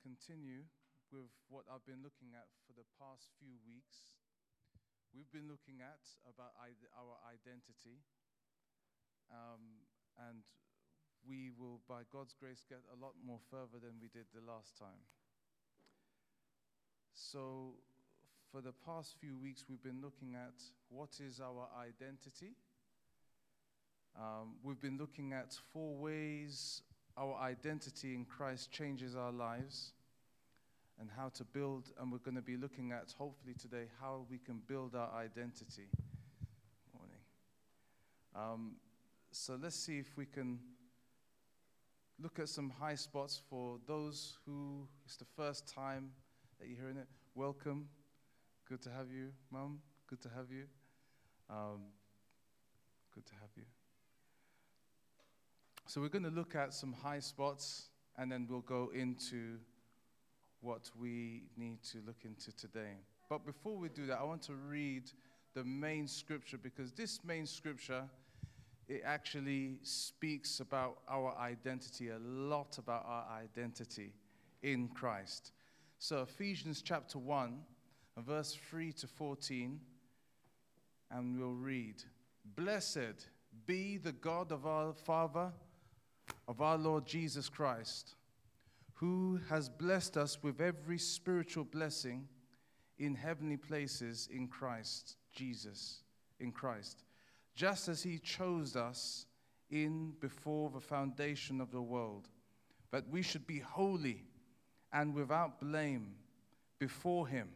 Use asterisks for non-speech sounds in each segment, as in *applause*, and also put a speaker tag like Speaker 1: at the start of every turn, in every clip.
Speaker 1: continue with what I've been looking at for the past few weeks. We've been looking at about our identity, um, and we will, by God's grace, get a lot more further than we did the last time. So, for the past few weeks, we've been looking at what is our identity. Um, we've been looking at four ways our identity in Christ changes our lives and how to build, and we're going to be looking at, hopefully today, how we can build our identity. Morning. Um, so let's see if we can look at some high spots for those who it's the first time that you're hearing it. Welcome. Good to have you, Mum. Good to have you. Um, good to have you. So, we're going to look at some high spots and then we'll go into what we need to look into today. But before we do that, I want to read the main scripture because this main scripture it actually speaks about our identity, a lot about our identity in Christ. So, Ephesians chapter 1, verse 3 to 14, and we'll read Blessed be the God of our Father, of our Lord Jesus Christ who has blessed us with every spiritual blessing in heavenly places in Christ Jesus, in Christ, just as he chose us in before the foundation of the world, that we should be holy and without blame before him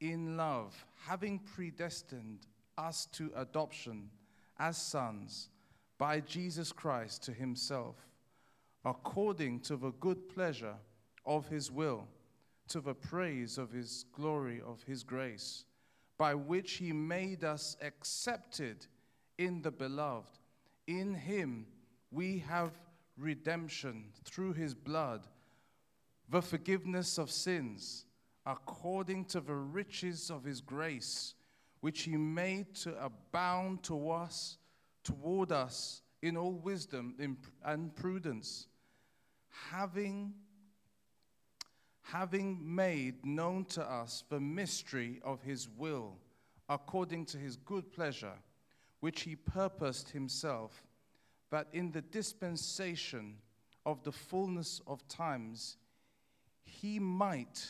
Speaker 1: in love, having predestined us to adoption as sons by Jesus Christ to himself according to the good pleasure of his will, to the praise of his glory, of his grace, by which he made us accepted in the beloved. In him we have redemption through his blood, the forgiveness of sins, according to the riches of his grace, which he made to abound to us, toward us in all wisdom and prudence having, having made known to us the mystery of his will, according to his good pleasure, which he purposed himself, that in the dispensation of the fullness of times he might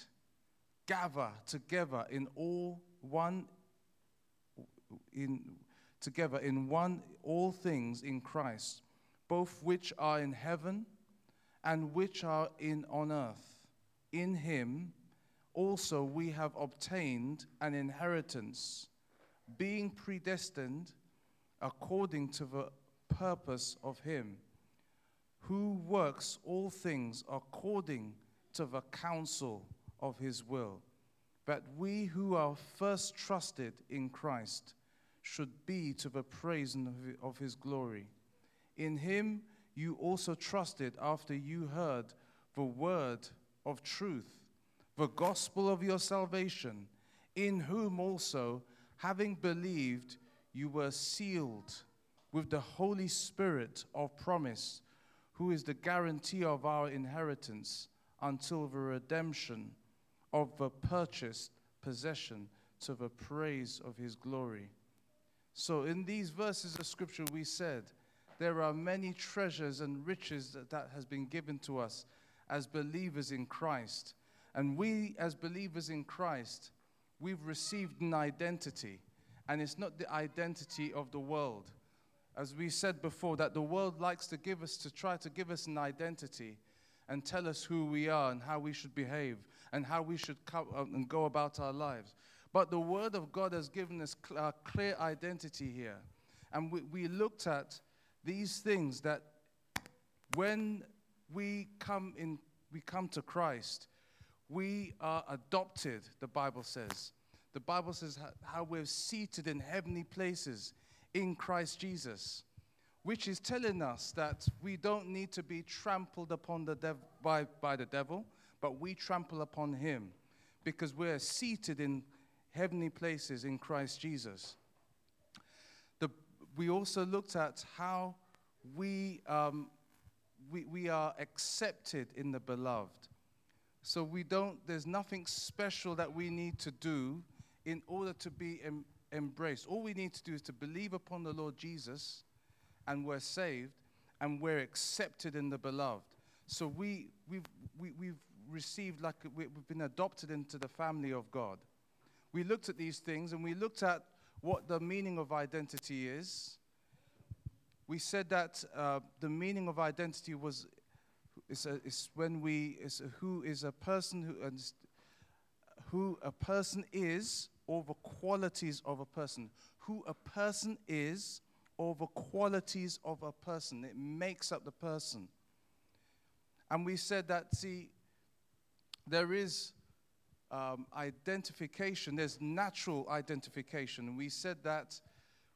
Speaker 1: gather together in all one in together in one all things in Christ both which are in heaven and which are in on earth. In him also we have obtained an inheritance, being predestined according to the purpose of him, who works all things according to the counsel of his will, that we who are first trusted in Christ should be to the praise of his glory. In him you also trusted after you heard the word of truth, the gospel of your salvation, in whom also, having believed, you were sealed with the Holy Spirit of promise, who is the guarantee of our inheritance until the redemption of the purchased possession to the praise of his glory. So, in these verses of scripture, we said, there are many treasures and riches that, that has been given to us as believers in Christ. And we, as believers in Christ, we've received an identity. And it's not the identity of the world. As we said before, that the world likes to give us, to try to give us an identity and tell us who we are and how we should behave and how we should come uh, and go about our lives. But the Word of God has given us a clear identity here. And we, we looked at these things that when we come in we come to Christ, we are adopted, the Bible says. The Bible says how we're seated in heavenly places in Christ Jesus, which is telling us that we don't need to be trampled upon the dev- by, by the devil, but we trample upon him because we're seated in heavenly places in Christ Jesus we also looked at how we, um, we, we are accepted in the beloved. So we don't, there's nothing special that we need to do in order to be em- embraced. All we need to do is to believe upon the Lord Jesus, and we're saved, and we're accepted in the beloved. So we, we've, we, we've received, like, we've been adopted into the family of God. We looked at these things and we looked at what the meaning of identity is. We said that uh, the meaning of identity was is, a, when we is who is a person who and who a person is or the qualities of a person. Who a person is or the qualities of a person. It makes up the person. And we said that, see, there is um, identification, there's natural identification. We said that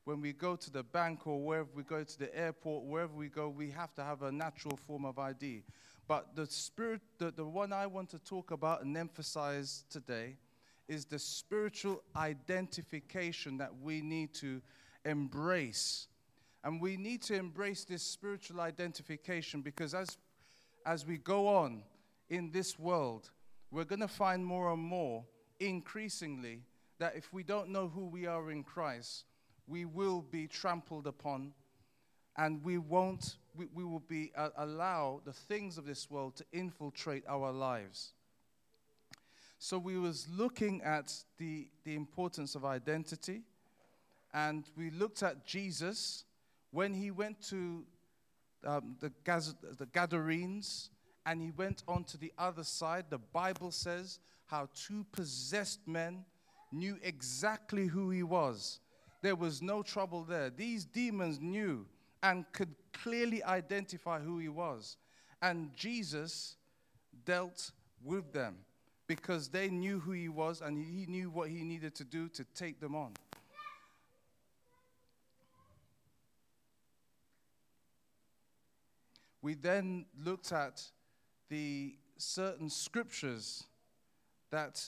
Speaker 1: when we go to the bank or wherever we go to the airport, wherever we go, we have to have a natural form of ID. But the spirit, the, the one I want to talk about and emphasize today is the spiritual identification that we need to embrace. And we need to embrace this spiritual identification because as, as we go on in this world, we're going to find more and more, increasingly, that if we don't know who we are in Christ, we will be trampled upon and we won't we, we will be uh, allow the things of this world to infiltrate our lives. So we was looking at the, the importance of identity and we looked at jesus when he went to um, the, Gaz- the gadarenes and he went on to the other side the bible says how two possessed men knew exactly who he was there was no trouble there. These demons knew and could clearly identify who he was. And Jesus dealt with them because they knew who he was and he knew what he needed to do to take them on. We then looked at the certain scriptures that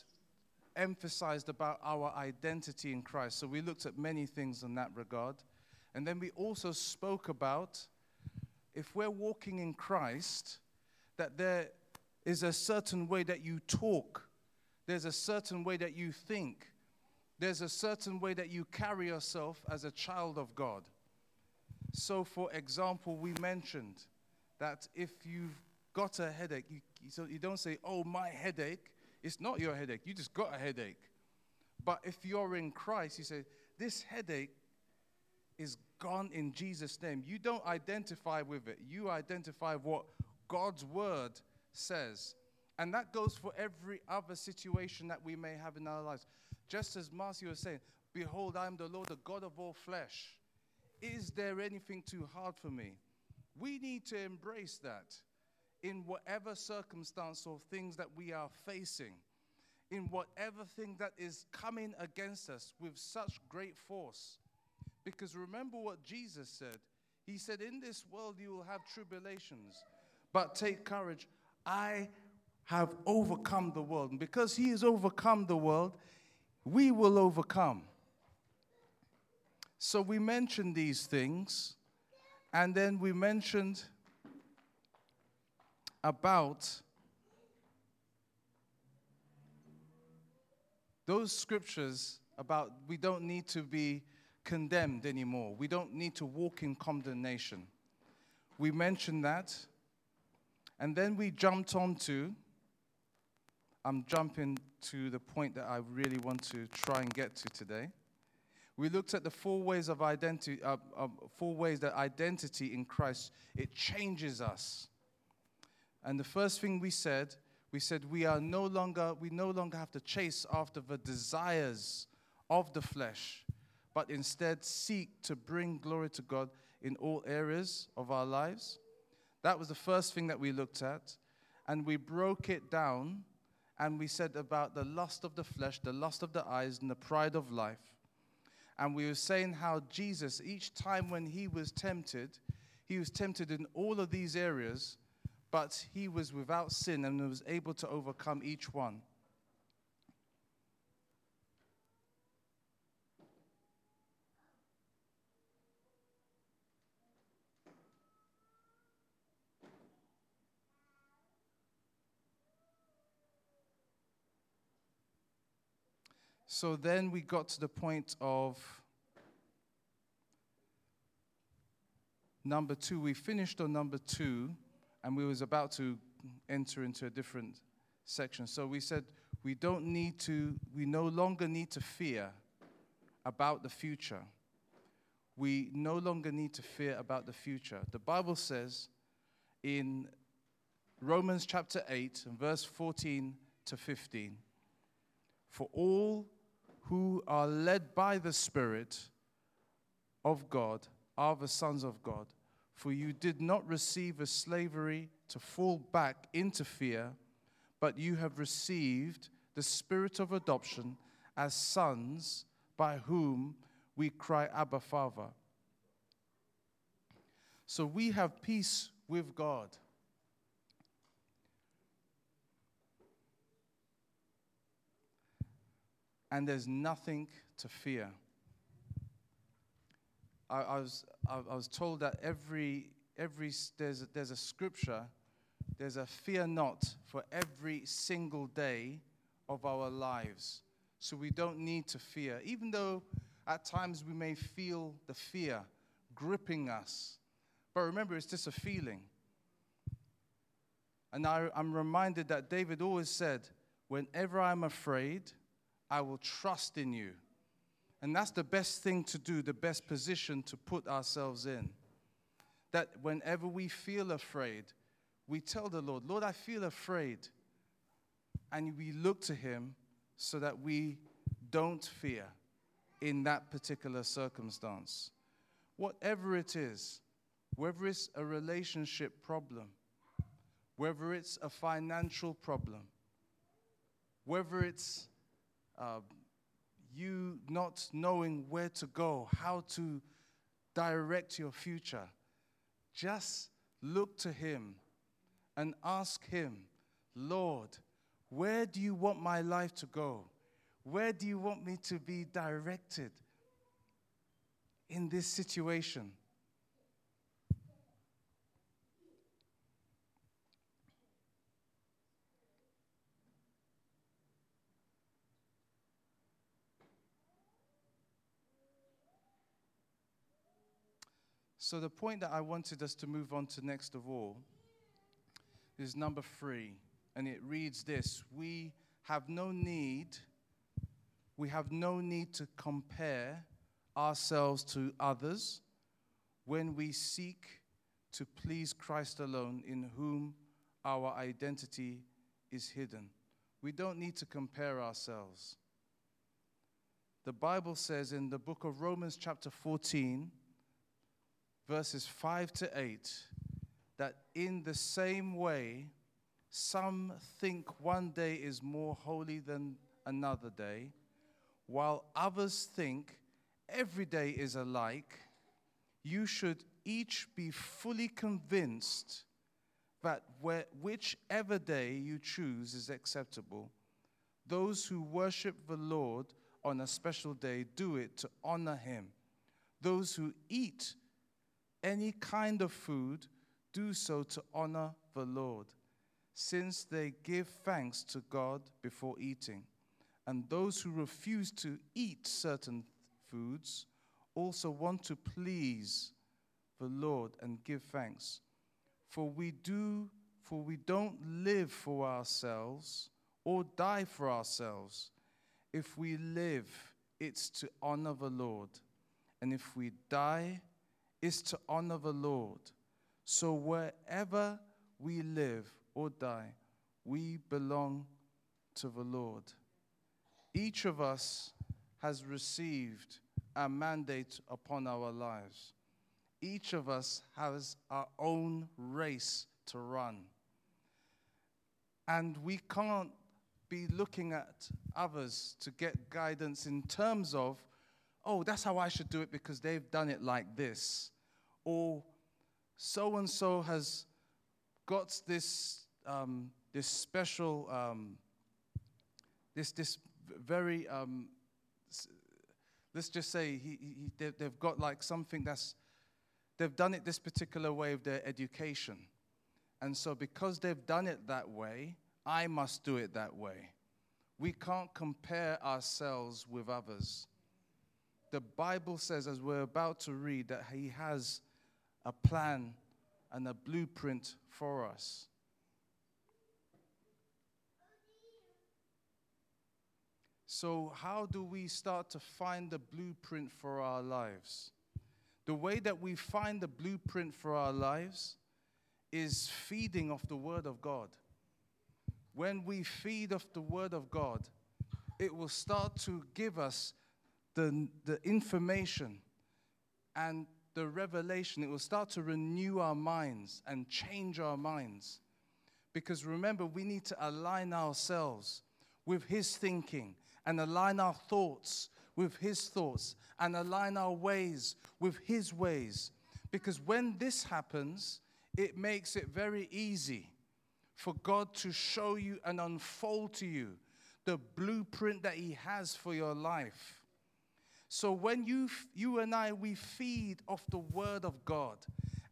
Speaker 1: emphasized about our identity in Christ. So we looked at many things in that regard. And then we also spoke about if we're walking in Christ, that there is a certain way that you talk, there's a certain way that you think, there's a certain way that you carry yourself as a child of God. So, for example, we mentioned that if you've got a headache, you, so you don't say, Oh, my headache. It's not your headache. You just got a headache. But if you're in Christ, you say, This headache is gone in Jesus' name. You don't identify with it, you identify what God's word says. And that goes for every other situation that we may have in our lives. Just as Marcy was saying, Behold, I am the Lord, the God of all flesh. Is there anything too hard for me? We need to embrace that in whatever circumstance or things that we are facing, in whatever thing that is coming against us with such great force. Because remember what Jesus said. He said, In this world you will have tribulations, but take courage. I have overcome the world. And because He has overcome the world, we will overcome. So we mentioned these things, and then we mentioned about those scriptures about we don't need to be condemned anymore. We don't need to walk in condemnation. We mentioned that. And then we jumped on to, I'm jumping to the point that I really want to try and get to today. We looked at the four ways of identity, uh, uh, four ways that identity in Christ it changes us. And the first thing we said, we said we are no longer, we no longer have to chase after the desires of the flesh, but instead seek to bring glory to God in all areas of our lives. That was the first thing that we looked at. And we broke it down and we said about the lust of the flesh, the lust of the eyes, and the pride of life. And we were saying how Jesus, each time when he was tempted, he was tempted in all of these areas but he was without sin and was able to overcome each one. So then we got to the point of number two. We finished on number two and we was about to enter into a different section. So we said we don't need to, we no longer need to fear about the future. We no longer need to fear about the future. The Bible says in Romans chapter 8 and verse 14 to 15 For all who are led by the Spirit of God are the sons of God. For you did not receive a slavery to fall back into fear, but you have received the spirit of adoption as sons by whom we cry, Abba, Father. So we have peace with God. And there's nothing to fear. I, I was, I, I, was told that every, every there's, there's a scripture, there's a fear not for every single day of our lives. So we don't need to fear, even though at times we may feel the fear gripping us. But remember, it's just a feeling. And I, I'm reminded that David always said, Whenever I'm afraid, I will trust in you. And that's the best thing to do, the best position to put ourselves in. That whenever we feel afraid, we tell the Lord, Lord, I feel afraid and we look to Him so that we don't fear in that particular circumstance. Whatever it is, whether it's a relationship problem, whether it's a financial problem, whether it's uh, you not knowing where to go, how to direct your future, just look to Him and ask Him, Lord, where do you want my life to go? Where do you want me to be directed in this situation? So, the point that I wanted us to move on to next of all is number three and it reads this We have no need, we have no need to compare ourselves to others when we seek to please Christ alone, in whom our identity is hidden. We don't need to compare ourselves. The Bible says in the book of Romans, chapter 14, verses 5 to 8, that in the same way, some think one day is more holy than another day, while others think every day is alike. You should each be fully convinced that whichever day you choose is acceptable. Those who worship the Lord on a special day do it to honor Him. Those who eat any kind of food do so to honor the Lord since they give thanks to God before eating. And those who refuse to eat certain foods also want to please the Lord and give thanks. For we do for we don't live for ourselves or die for ourselves. If we live, it's to honor the Lord. And if we die, it's to honor the Lord. So wherever we live, or die, we belong to the Lord. Each of us has received a mandate upon our lives. Each of us has our own race to run. And we can't be looking at others to get guidance in terms of, oh, that's how I should do it because they've done it like this. Or so and so has got this um, this special, um, this, this very, um, let's just say he, he, they've got like something that's, they've done it this particular way of their education. And so because they've done it that way, I must do it that way. We can't compare ourselves with others. The Bible says, as we're about to read, that He has a plan and a blueprint for us. So, how do we start to find the blueprint for our lives? The way that we find the blueprint for our lives is feeding off the Word of God. When we feed off the Word of God, it will start to give us the, the information and the revelation. It will start to renew our minds and change our minds. Because remember, we need to align ourselves with His thinking and align our thoughts with His thoughts and align our ways with His ways. Because when this happens, it makes it very easy for God to show you and unfold to you the blueprint that He has for your life. So when you, you and I, we feed off the Word of God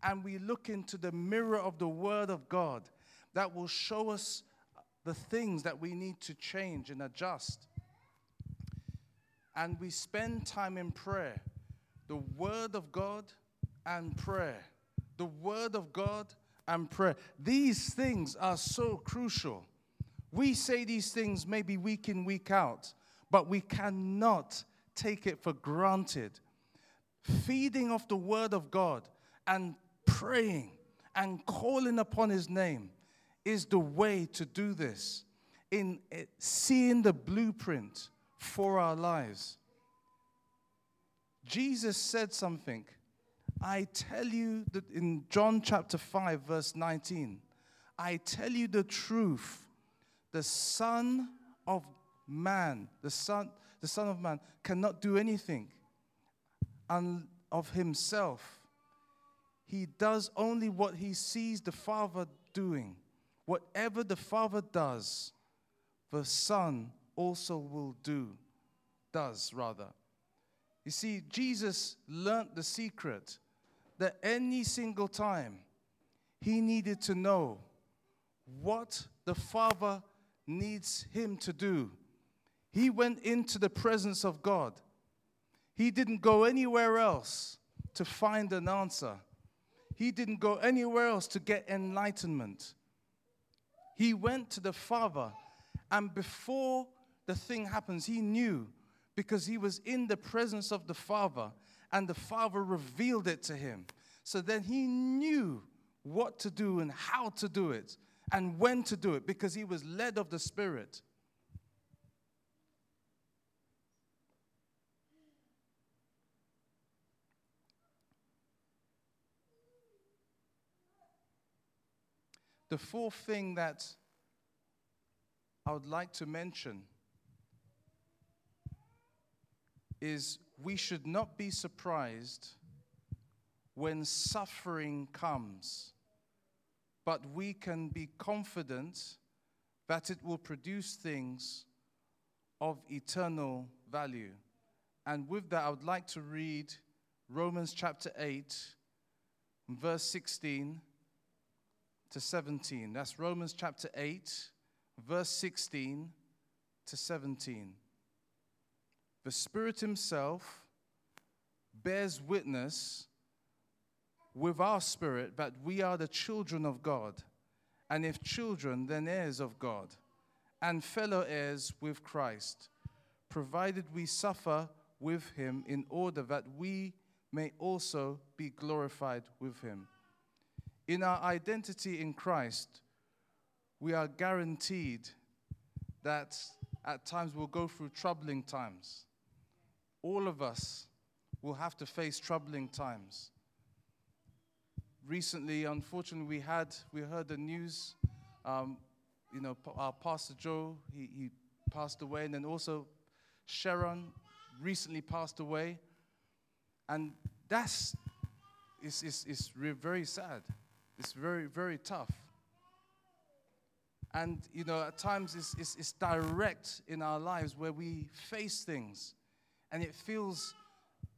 Speaker 1: and we look into the mirror of the Word of God, that will show us the things that we need to change and adjust. And we spend time in prayer, the Word of God and prayer. The Word of God and prayer. These things are so crucial. We say these things maybe week in, week out, but we cannot take it for granted. Feeding off the Word of God and praying and calling upon His name is the way to do this. In eh, seeing the blueprint for our lives. Jesus said something. I tell you that in John chapter 5, verse 19, I tell you the truth. The Son of Man, the Son, the Son of Man, cannot do anything of himself. He does only what he sees the Father doing. Whatever the Father does, the Son also will do, does rather. You see, Jesus learned the secret that any single time he needed to know what the Father needs him to do, he went into the presence of God. He didn't go anywhere else to find an answer. He didn't go anywhere else to get enlightenment. He went to the Father, and before the thing happens, he knew because he was in the presence of the Father and the Father revealed it to him. So then he knew what to do and how to do it and when to do it because he was led of the Spirit. The fourth thing that I would like to mention is we should not be surprised when suffering comes, but we can be confident that it will produce things of eternal value. And with that, I would like to read Romans chapter 8, verse 16 to 17. That's Romans chapter 8, verse 16 to 17. The Spirit Himself bears witness with our spirit that we are the children of God, and if children, then heirs of God, and fellow heirs with Christ, provided we suffer with Him in order that we may also be glorified with Him. In our identity in Christ, we are guaranteed that at times we'll go through troubling times all of us will have to face troubling times. Recently, unfortunately, we had we heard the news. Um, you know, our pastor Joe he, he passed away, and then also Sharon recently passed away, and that's it's, it's, it's very sad. It's very very tough. And you know, at times it's, it's, it's direct in our lives where we face things and it feels,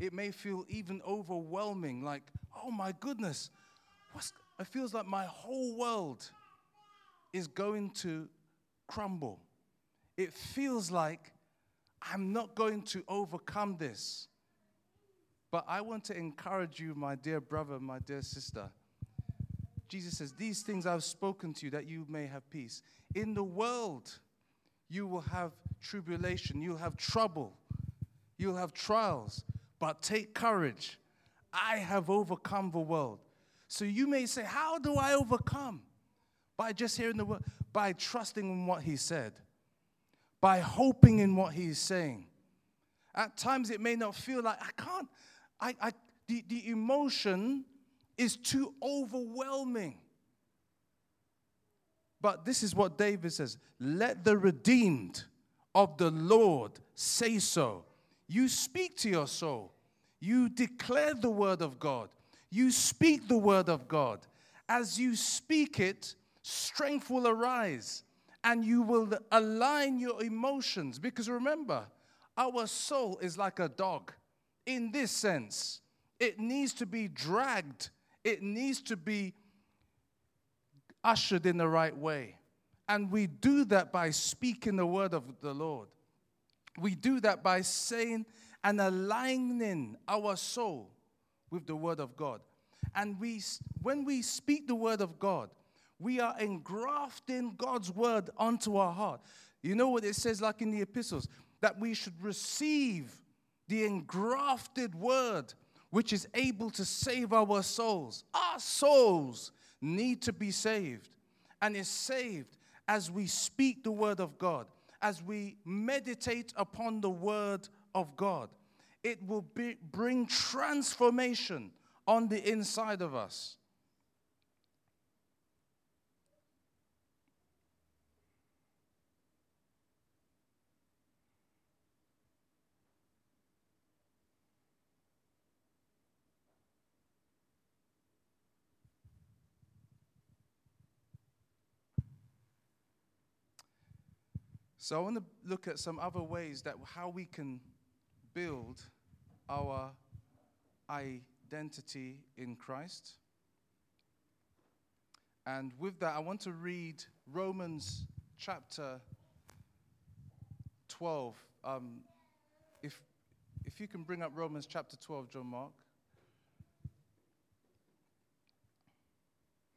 Speaker 1: it may feel even overwhelming like, oh my goodness, what's, it feels like my whole world is going to crumble. it feels like I'm not going to overcome this. But I want to encourage you, my dear brother, my dear sister. Jesus says, These things I've spoken to you that you may have peace. In the world, you will have tribulation, you'll have trouble, you'll have trials, but take courage. I have overcome the world. So you may say, How do I overcome? By just hearing the word, by trusting in what he said, by hoping in what he is saying. At times it may not feel like I can't, I, I the, the emotion is too overwhelming. But this is what David says let the redeemed of the Lord say so. You speak to your soul, you declare the word of God, you speak the word of God. As you speak it, strength will arise and you will align your emotions. Because remember, our soul is like a dog in this sense. It needs to be dragged, it needs to be ushered in the right way. And we do that by speaking the word of the Lord. We do that by saying and aligning our soul with the word of God. And we, when we speak the word of God, we are engrafting God's word onto our heart. You know what it says, like in the epistles, that we should receive the engrafted word which is able to save our souls. Our souls need to be saved, and is saved as we speak the word of God, as we meditate upon the word of God. It will be, bring transformation on the inside of us. So I want to look at some other ways that how we can build our identity in Christ. And with that, I want to read Romans chapter 12. Um, if, if you can bring up Romans chapter 12, John Mark.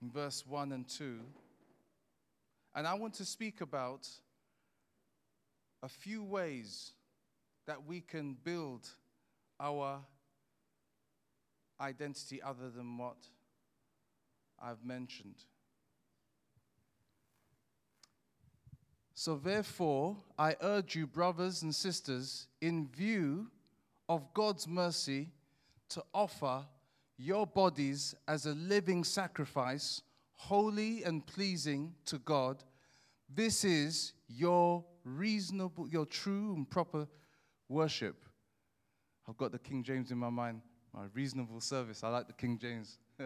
Speaker 1: Verse 1 and 2. And I want to speak about a few ways that we can build our identity other than what I've mentioned. So, therefore, I urge you, brothers and sisters, in view of God's mercy, to offer your bodies as a living sacrifice, holy and pleasing to God. This is your reasonable, your true and proper worship. I've got the King James in my mind, my reasonable service. I like the King James. *laughs*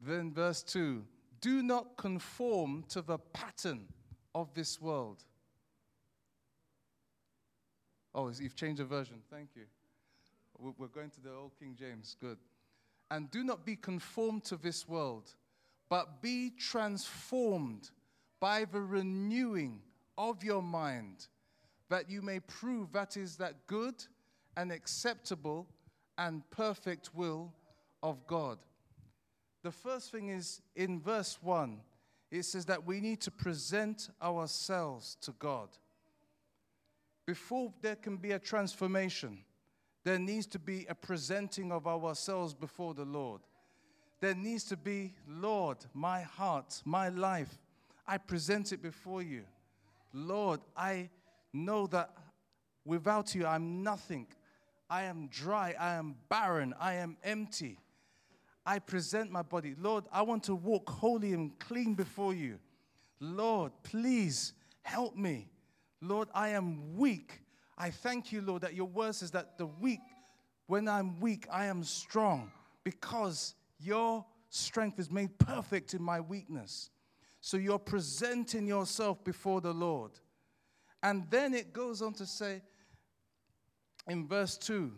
Speaker 1: then, verse 2 Do not conform to the pattern of this world. Oh, you've changed the version. Thank you. We're going to the old King James. Good. And do not be conformed to this world, but be transformed by the renewing of your mind, that you may prove that is that good and acceptable and perfect will of God. The first thing is in verse 1, it says that we need to present ourselves to God. Before there can be a transformation, there needs to be a presenting of ourselves before the Lord. There needs to be, Lord, my heart, my life, I present it before you. Lord, I know that without you, I'm nothing. I am dry. I am barren. I am empty. I present my body. Lord, I want to walk holy and clean before you. Lord, please help me. Lord, I am weak. I thank you, Lord, that your word says that the weak, when I'm weak, I am strong because your strength is made perfect in my weakness. So you're presenting yourself before the Lord. And then it goes on to say in verse 2,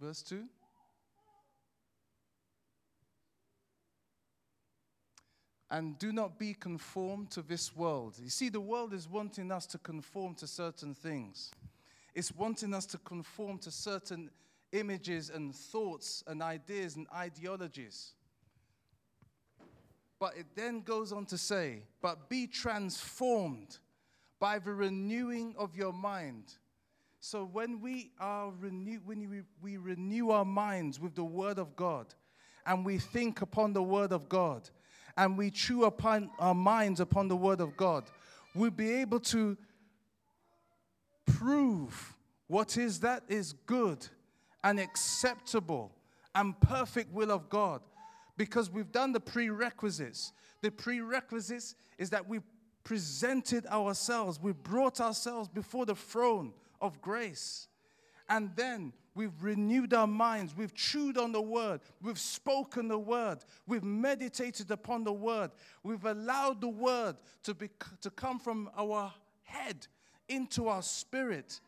Speaker 1: verse 2. And do not be conformed to this world. You see, the world is wanting us to conform to certain things, it's wanting us to conform to certain images and thoughts and ideas and ideologies. But it then goes on to say, but be transformed by the renewing of your mind. So when we are renew, when we, we renew our minds with the word of God, and we think upon the word of God, and we chew upon our minds upon the word of God, we'll be able to prove what is that is good and acceptable and perfect will of God because we've done the prerequisites. The prerequisites is that we presented ourselves, we brought ourselves before the throne of grace. And then we've renewed our minds, we've chewed on the word, we've spoken the word, we've meditated upon the word, we've allowed the word to, be, to come from our head into our spirit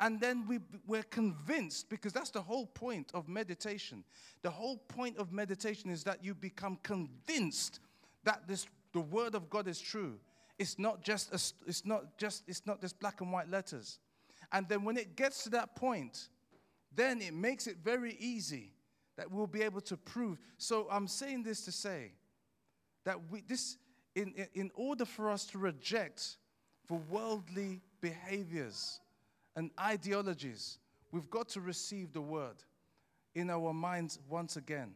Speaker 1: and then we, we're convinced, because that's the whole point of meditation. The whole point of meditation is that you become convinced that this, the word of God is true. It's not just a, it's not just it's not just black and white letters. And then when it gets to that point, then it makes it very easy that we'll be able to prove. So I'm saying this to say that we this in, in order for us to reject the worldly behaviors and ideologies, we've got to receive the word in our minds once again.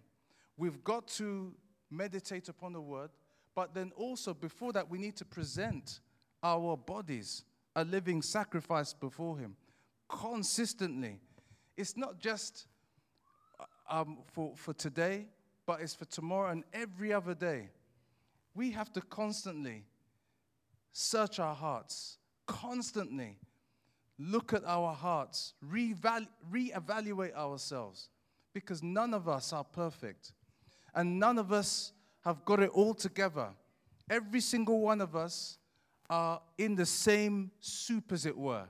Speaker 1: We've got to meditate upon the word, but then also before that, we need to present our bodies a living sacrifice before Him consistently. It's not just uh, um, for, for today, but it's for tomorrow and every other day. We have to constantly search our hearts, constantly look at our hearts, re-evaluate ourselves, because none of us are perfect. And none of us have got it all together. Every single one of us are in the same soup, as it were.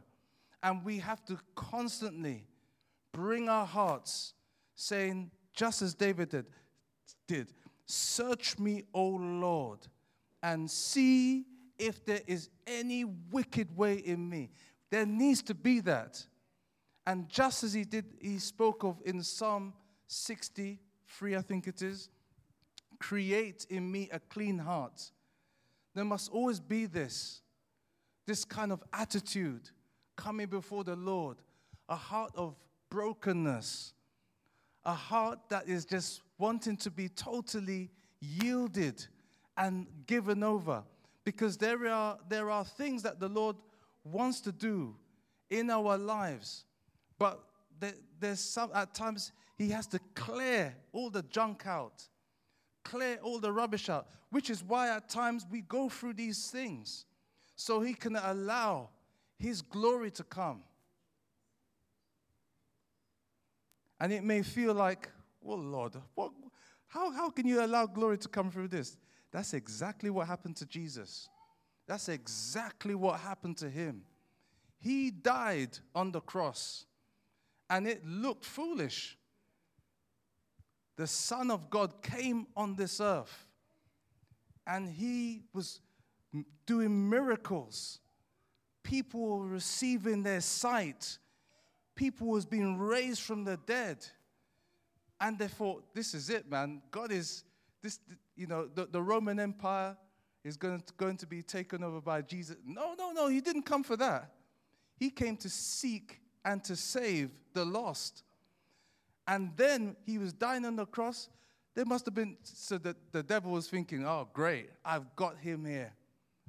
Speaker 1: And we have to constantly bring our hearts, saying, just as David did, did Search me, O Lord, and see if there is any wicked way in me. There needs to be that. And just as he did, he spoke of in Psalm 63, I think it is, create in me a clean heart. There must always be this, this kind of attitude coming before the Lord, a heart of brokenness, a heart that is just wanting to be totally yielded and given over. Because there are, there are things that the Lord wants to do in our lives. But there's some, at times, He has to clear all the junk out, clear all the rubbish out, which is why at times we go through these things so He can allow His glory to come. And it may feel like, well, Lord, what, how, how can you allow glory to come through this? That's exactly what happened to Jesus. That's exactly what happened to him. He died on the cross, and it looked foolish. The Son of God came on this earth, and he was doing miracles. People were receiving their sight. People was being raised from the dead. And they thought, this is it, man. God is, this, you know, the, the Roman Empire is going to, going to be taken over by Jesus. No, no, no, he didn't come for that. He came to seek and to save the lost. And then he was dying on the cross. There must have been, so that the devil was thinking, oh, great, I've got him here.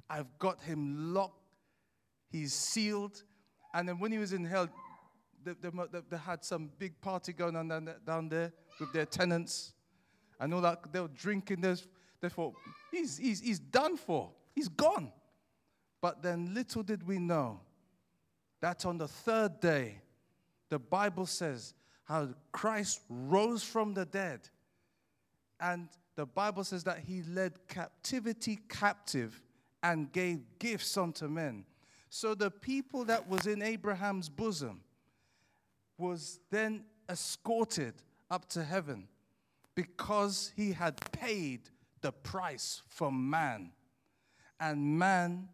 Speaker 1: I've got him locked. He's sealed. And then when he was in hell, they, they, they had some big party going on down there, down there with their tenants and all that. They were drinking. This they thought, he's, he's, he's done for, he's gone. But then little did we know that on the third day, the Bible says how Christ rose from the dead. And the Bible says that he led captivity captive and gave gifts unto men. So the people that was in Abraham's bosom was then escorted up to heaven because he had paid the price from man. And man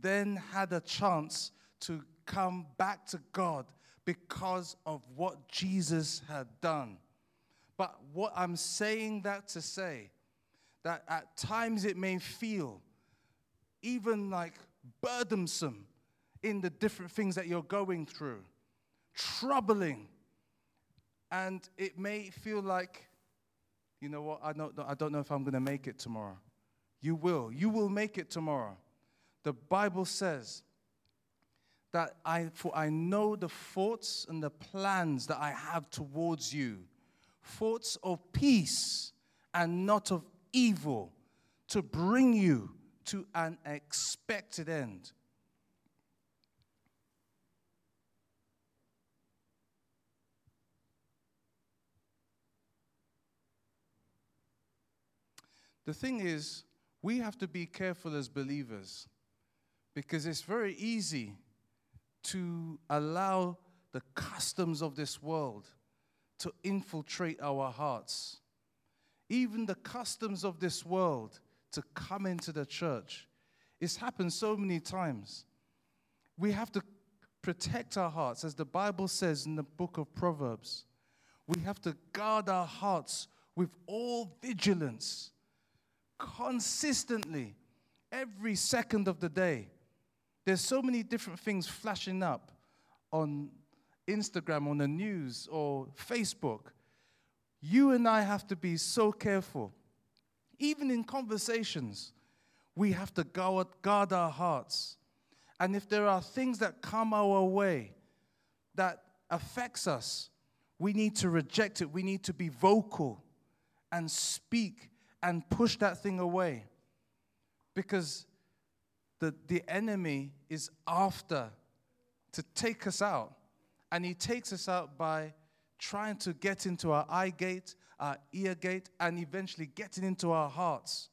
Speaker 1: then had a chance to come back to God because of what Jesus had done. But what I'm saying that to say, that at times it may feel even like burdensome in the different things that you're going through, troubling, and it may feel like, you know what, I don't, I don't know if I'm going to make it tomorrow. You will. You will make it tomorrow. The Bible says that I, for I know the thoughts and the plans that I have towards you thoughts of peace and not of evil to bring you to an expected end. The thing is, we have to be careful as believers because it's very easy to allow the customs of this world to infiltrate our hearts. Even the customs of this world to come into the church. It's happened so many times. We have to protect our hearts, as the Bible says in the book of Proverbs. We have to guard our hearts with all vigilance, consistently, every second of the day. There's so many different things flashing up on Instagram, on the news, or Facebook. You and I have to be so careful. Even in conversations, we have to guard, guard our hearts. And if there are things that come our way that affects us, we need to reject it. We need to be vocal and speak and push that thing away. Because the, the enemy is after to take us out. And he takes us out by trying to get into our eye gate, our ear gate, and eventually getting into our hearts.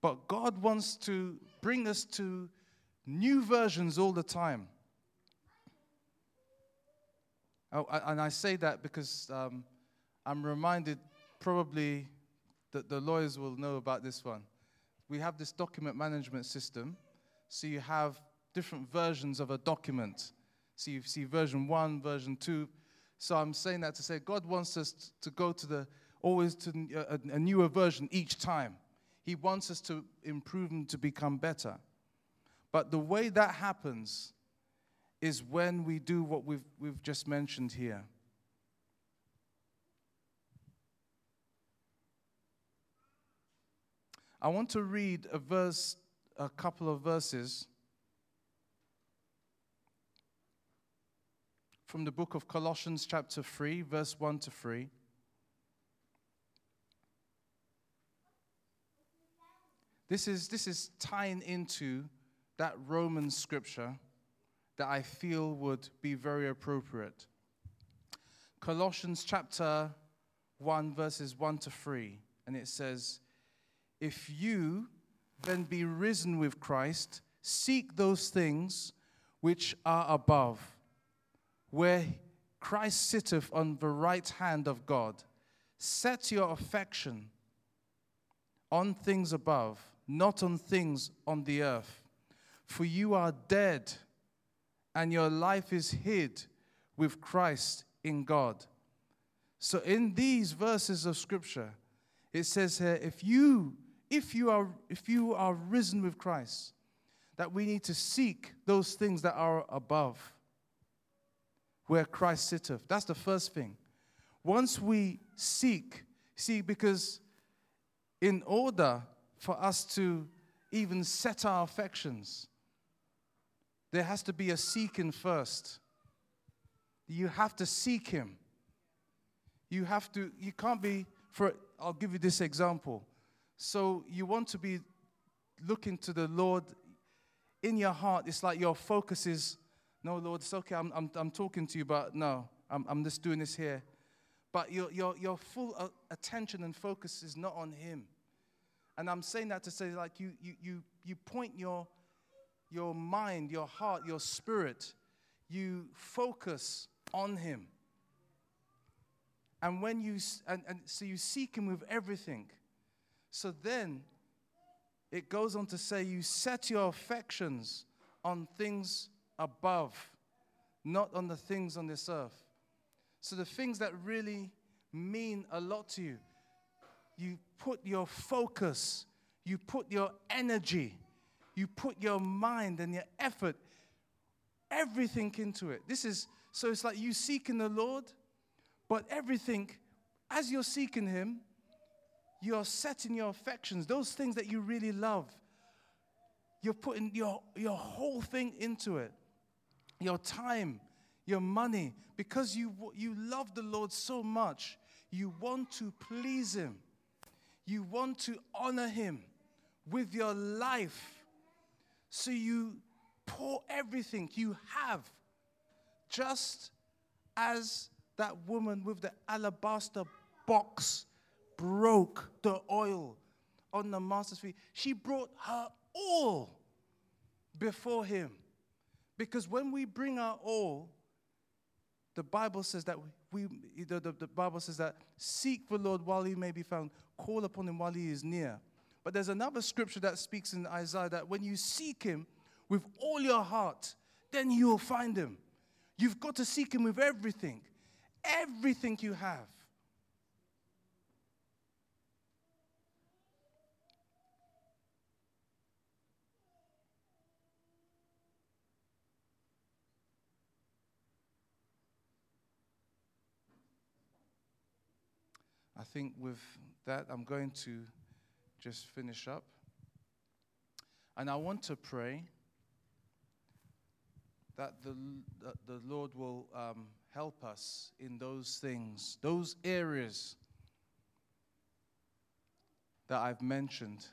Speaker 1: But God wants to bring us to new versions all the time. Oh, and I say that because um, I'm reminded probably that the lawyers will know about this one. We have this document management system. So you have different versions of a document. So you see version one, version two. So I'm saying that to say God wants us to go to the always to a, a newer version each time. He wants us to improve and to become better. But the way that happens is when we do what we've, we've just mentioned here. I want to read a verse, a couple of verses from the book of Colossians, chapter 3, verse 1 to 3. This is, this is tying into that Roman scripture that I feel would be very appropriate. Colossians chapter 1, verses 1 to 3, and it says, if you then be risen with Christ, seek those things which are above, where Christ sitteth on the right hand of God. Set your affection on things above, not on things on the earth. For you are dead, and your life is hid with Christ in God. So, in these verses of Scripture, it says here if you if you are, if you are risen with Christ, that we need to seek those things that are above, where Christ sitteth. That's the first thing. Once we seek, see, because in order for us to even set our affections, there has to be a seeking first. You have to seek Him. You have to, you can't be, for, I'll give you this example. So you want to be looking to the Lord in your heart. It's like your focus is, no, Lord, it's okay. I'm, I'm, I'm talking to you, but no, I'm, I'm just doing this here. But your, your, your full uh, attention and focus is not on Him. And I'm saying that to say, like, you, you, you, you point your, your mind, your heart, your spirit, you focus on Him. And when you, and, and so you seek him with everything. So then it goes on to say, you set your affections on things above, not on the things on this earth. So the things that really mean a lot to you, you put your focus, you put your energy, you put your mind and your effort, everything into it. This is so it's like you seeking the Lord, but everything, as you're seeking Him, you're setting your affections, those things that you really love. You're putting your, your whole thing into it. Your time, your money, because you, you love the Lord so much, you want to please Him. You want to honor Him with your life. So you pour everything you have, just as that woman with the alabaster box broke the oil on the master's feet. She brought her all before him. Because when we bring our all, the Bible says that we, the, the, the, Bible says that seek the Lord while he may be found, call upon him while he is near. But there's another scripture that speaks in Isaiah that when you seek him with all your heart, then you will find him. You've got to seek him with everything, everything you have. I think with that, I'm going to just finish up. And I want to pray that the, that the Lord will um, help us in those things, those areas that I've mentioned.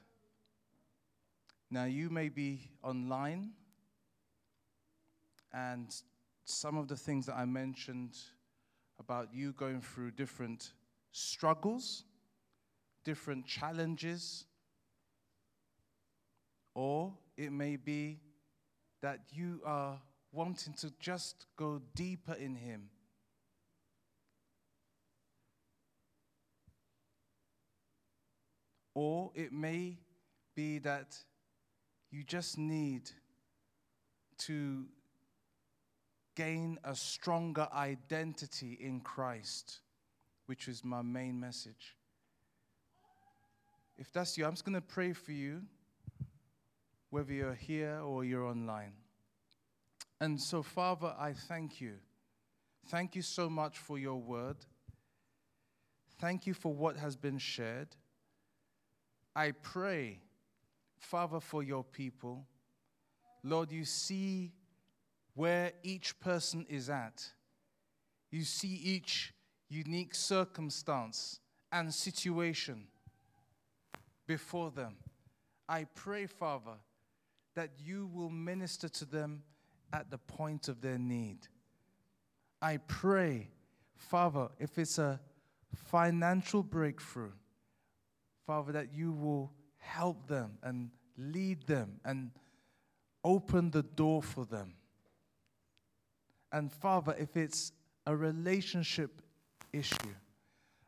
Speaker 1: Now, you may be online, and some of the things that I mentioned about you going through different struggles, different challenges, or it may be that you are wanting to just go deeper in Him. Or it may be that you just need to gain a stronger identity in Christ which is my main message. If that's you, I'm just going to pray for you, whether you're here or you're online. And so, Father, I thank you. Thank you so much for your word. Thank you for what has been shared. I pray, Father, for your people. Lord, you see where each person is at. You see each unique circumstance and situation before them. I pray, Father, that you will minister to them at the point of their need. I pray, Father, if it's a financial breakthrough, Father, that you will help them and lead them and open the door for them. And Father, if it's a relationship issue.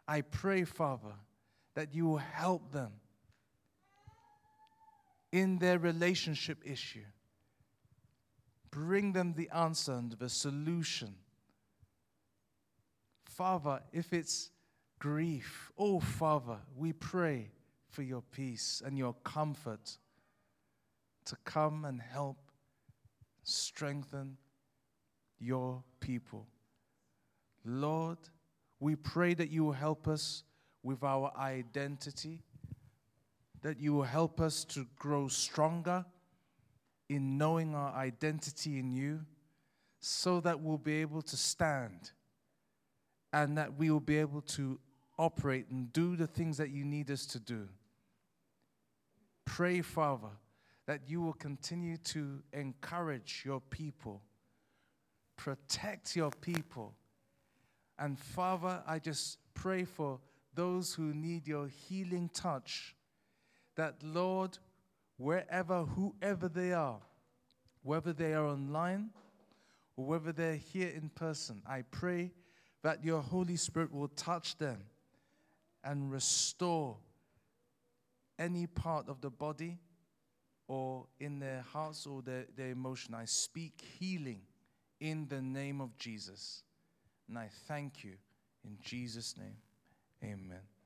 Speaker 1: I pray, Father, that you will help them in their relationship issue. Bring them the answer and the solution. Father, if it's grief, oh Father, we pray for your peace and your comfort to come and help strengthen your people. Lord, we pray that you will help us with our identity, that you will help us to grow stronger in knowing our identity in you, so that we'll be able to stand and that we will be able to operate and do the things that you need us to do. Pray, Father, that you will continue to encourage your people, protect your people and Father, I just pray for those who need your healing touch. That, Lord, wherever, whoever they are, whether they are online or whether they're here in person, I pray, that your Holy Spirit will touch them and restore any part of the body or in their hearts or their, their emotion. I speak healing in the name of Jesus. And I thank you in Jesus' name. Amen.